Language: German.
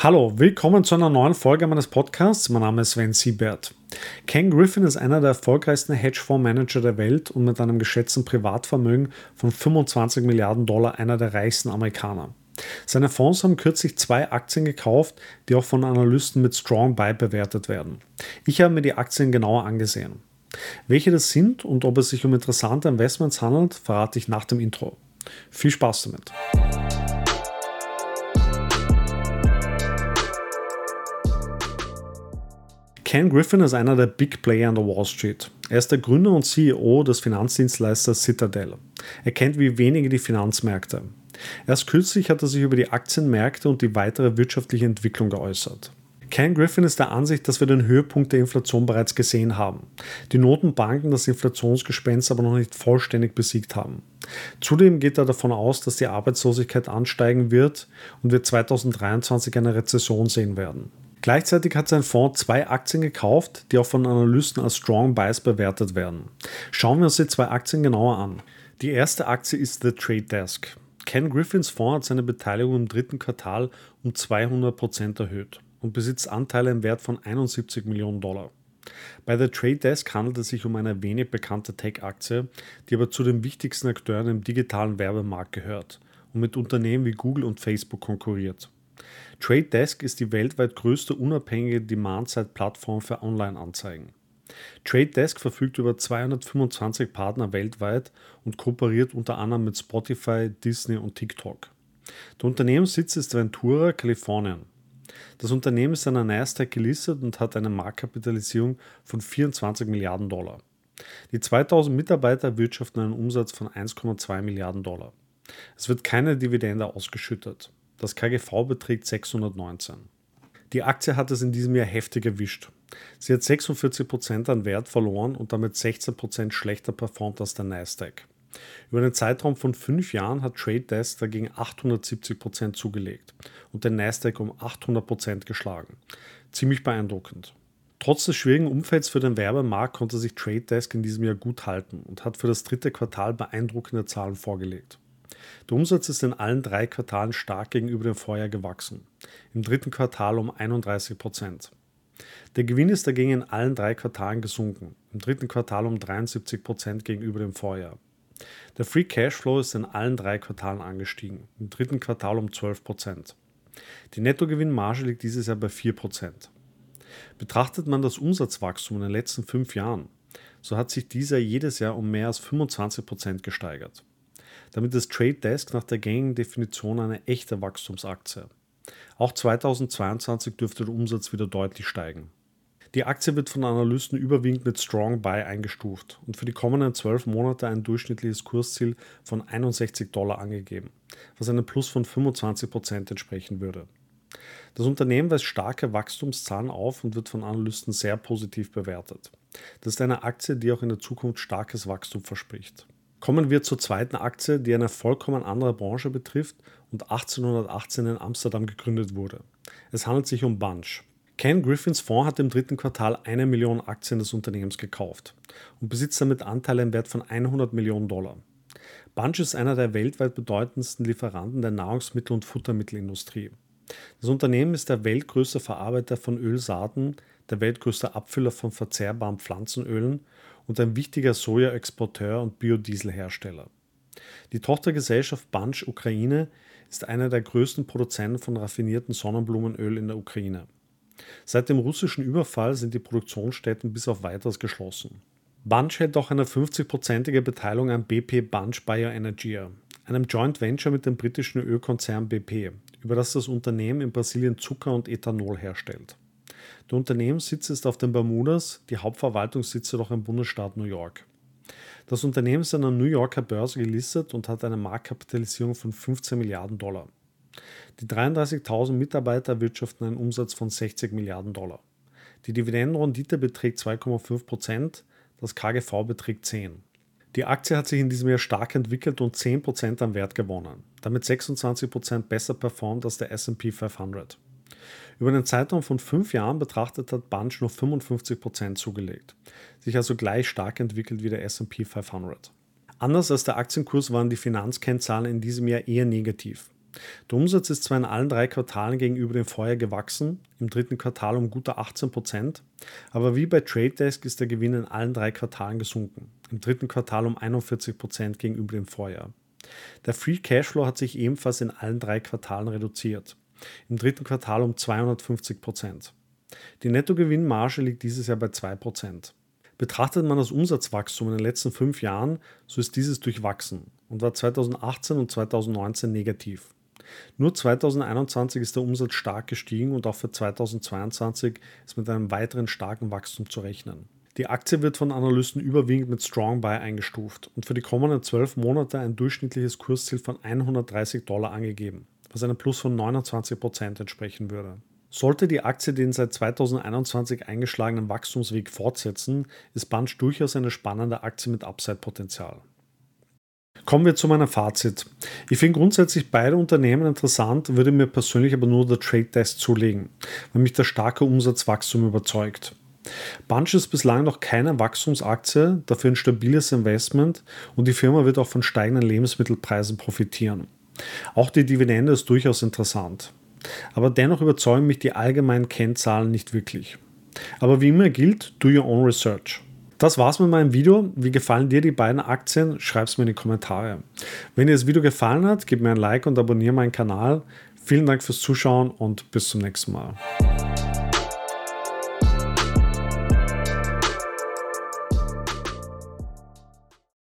Hallo, willkommen zu einer neuen Folge meines Podcasts. Mein Name ist Sven Siebert. Ken Griffin ist einer der erfolgreichsten Hedgefondsmanager der Welt und mit einem geschätzten Privatvermögen von 25 Milliarden Dollar einer der reichsten Amerikaner. Seine Fonds haben kürzlich zwei Aktien gekauft, die auch von Analysten mit Strong Buy bewertet werden. Ich habe mir die Aktien genauer angesehen. Welche das sind und ob es sich um interessante Investments handelt, verrate ich nach dem Intro. Viel Spaß damit! Ken Griffin ist einer der Big Player an der Wall Street. Er ist der Gründer und CEO des Finanzdienstleisters Citadel. Er kennt wie wenige die Finanzmärkte. Erst kürzlich hat er sich über die Aktienmärkte und die weitere wirtschaftliche Entwicklung geäußert. Ken Griffin ist der Ansicht, dass wir den Höhepunkt der Inflation bereits gesehen haben. Die Notenbanken das Inflationsgespenst aber noch nicht vollständig besiegt haben. Zudem geht er davon aus, dass die Arbeitslosigkeit ansteigen wird und wir 2023 eine Rezession sehen werden. Gleichzeitig hat sein Fonds zwei Aktien gekauft, die auch von Analysten als Strong Buys bewertet werden. Schauen wir uns die zwei Aktien genauer an. Die erste Aktie ist The Trade Desk. Ken Griffins Fonds hat seine Beteiligung im dritten Quartal um 200% erhöht und besitzt Anteile im Wert von 71 Millionen Dollar. Bei The Trade Desk handelt es sich um eine wenig bekannte Tech-Aktie, die aber zu den wichtigsten Akteuren im digitalen Werbemarkt gehört und mit Unternehmen wie Google und Facebook konkurriert. Trade Desk ist die weltweit größte unabhängige Demand-Side-Plattform für Online-Anzeigen. Trade Desk verfügt über 225 Partner weltweit und kooperiert unter anderem mit Spotify, Disney und TikTok. Der Unternehmenssitz ist Ventura, Kalifornien. Das Unternehmen ist an der Nasdaq gelistet und hat eine Marktkapitalisierung von 24 Milliarden Dollar. Die 2000 Mitarbeiter erwirtschaften einen Umsatz von 1,2 Milliarden Dollar. Es wird keine Dividende ausgeschüttet. Das KGV beträgt 619. Die Aktie hat es in diesem Jahr heftig erwischt. Sie hat 46% an Wert verloren und damit 16% schlechter performt als der Nasdaq. Über einen Zeitraum von fünf Jahren hat Trade Desk dagegen 870% zugelegt und den Nasdaq um 800% geschlagen. Ziemlich beeindruckend. Trotz des schwierigen Umfelds für den Werbemarkt konnte sich Trade Desk in diesem Jahr gut halten und hat für das dritte Quartal beeindruckende Zahlen vorgelegt. Der Umsatz ist in allen drei Quartalen stark gegenüber dem Vorjahr gewachsen. Im dritten Quartal um 31 Prozent. Der Gewinn ist dagegen in allen drei Quartalen gesunken. Im dritten Quartal um 73 Prozent gegenüber dem Vorjahr. Der Free Cashflow ist in allen drei Quartalen angestiegen. Im dritten Quartal um 12 Prozent. Die Nettogewinnmarge liegt dieses Jahr bei 4 Prozent. Betrachtet man das Umsatzwachstum in den letzten fünf Jahren, so hat sich dieser jedes Jahr um mehr als 25 Prozent gesteigert. Damit ist Trade Desk nach der gängigen Definition eine echte Wachstumsaktie. Auch 2022 dürfte der Umsatz wieder deutlich steigen. Die Aktie wird von Analysten überwiegend mit Strong Buy eingestuft und für die kommenden 12 Monate ein durchschnittliches Kursziel von 61 Dollar angegeben, was einem Plus von 25 Prozent entsprechen würde. Das Unternehmen weist starke Wachstumszahlen auf und wird von Analysten sehr positiv bewertet. Das ist eine Aktie, die auch in der Zukunft starkes Wachstum verspricht. Kommen wir zur zweiten Aktie, die eine vollkommen andere Branche betrifft und 1818 in Amsterdam gegründet wurde. Es handelt sich um Bunch. Ken Griffins Fonds hat im dritten Quartal eine Million Aktien des Unternehmens gekauft und besitzt damit Anteile im Wert von 100 Millionen Dollar. Bunch ist einer der weltweit bedeutendsten Lieferanten der Nahrungsmittel- und Futtermittelindustrie. Das Unternehmen ist der weltgrößte Verarbeiter von Ölsaaten, der weltgrößte Abfüller von verzehrbaren Pflanzenölen und ein wichtiger Soja-Exporteur und Biodieselhersteller. Die Tochtergesellschaft Bunch Ukraine ist einer der größten Produzenten von raffinierten Sonnenblumenöl in der Ukraine. Seit dem russischen Überfall sind die Produktionsstätten bis auf weiteres geschlossen. Bunch hält auch eine 50-prozentige Beteiligung an BP Bunch Bioenergia, einem Joint Venture mit dem britischen Ölkonzern BP, über das das Unternehmen in Brasilien Zucker und Ethanol herstellt. Der Unternehmenssitz ist auf den Bermudas, die Hauptverwaltungssitze doch im Bundesstaat New York. Das Unternehmen ist an der New Yorker Börse gelistet und hat eine Marktkapitalisierung von 15 Milliarden Dollar. Die 33.000 Mitarbeiter erwirtschaften einen Umsatz von 60 Milliarden Dollar. Die Dividendenrendite beträgt 2,5 Prozent, das KGV beträgt 10. Die Aktie hat sich in diesem Jahr stark entwickelt und 10% an Wert gewonnen, damit 26% besser performt als der SP 500. Über einen Zeitraum von fünf Jahren betrachtet hat Bunch nur 55% zugelegt, sich also gleich stark entwickelt wie der SP 500. Anders als der Aktienkurs waren die Finanzkennzahlen in diesem Jahr eher negativ. Der Umsatz ist zwar in allen drei Quartalen gegenüber dem Vorjahr gewachsen, im dritten Quartal um gute 18%, aber wie bei Trade Desk ist der Gewinn in allen drei Quartalen gesunken, im dritten Quartal um 41% gegenüber dem Vorjahr. Der Free Cashflow hat sich ebenfalls in allen drei Quartalen reduziert, im dritten Quartal um 250%. Die Nettogewinnmarge liegt dieses Jahr bei 2%. Betrachtet man das Umsatzwachstum in den letzten fünf Jahren, so ist dieses durchwachsen und war 2018 und 2019 negativ. Nur 2021 ist der Umsatz stark gestiegen und auch für 2022 ist mit einem weiteren starken Wachstum zu rechnen. Die Aktie wird von Analysten überwiegend mit Strong Buy eingestuft und für die kommenden zwölf Monate ein durchschnittliches Kursziel von 130 Dollar angegeben, was einem Plus von 29 Prozent entsprechen würde. Sollte die Aktie den seit 2021 eingeschlagenen Wachstumsweg fortsetzen, ist Bunch durchaus eine spannende Aktie mit Upside-Potenzial. Kommen wir zu meinem Fazit. Ich finde grundsätzlich beide Unternehmen interessant, würde mir persönlich aber nur der Trade Desk zulegen, weil mich der starke Umsatzwachstum überzeugt. Bunch ist bislang noch keine Wachstumsaktie, dafür ein stabiles Investment und die Firma wird auch von steigenden Lebensmittelpreisen profitieren. Auch die Dividende ist durchaus interessant. Aber dennoch überzeugen mich die allgemeinen Kennzahlen nicht wirklich. Aber wie immer gilt, do your own research. Das war's mit meinem Video. Wie gefallen dir die beiden Aktien? Schreib es mir in die Kommentare. Wenn dir das Video gefallen hat, gib mir ein Like und abonniere meinen Kanal. Vielen Dank fürs Zuschauen und bis zum nächsten Mal.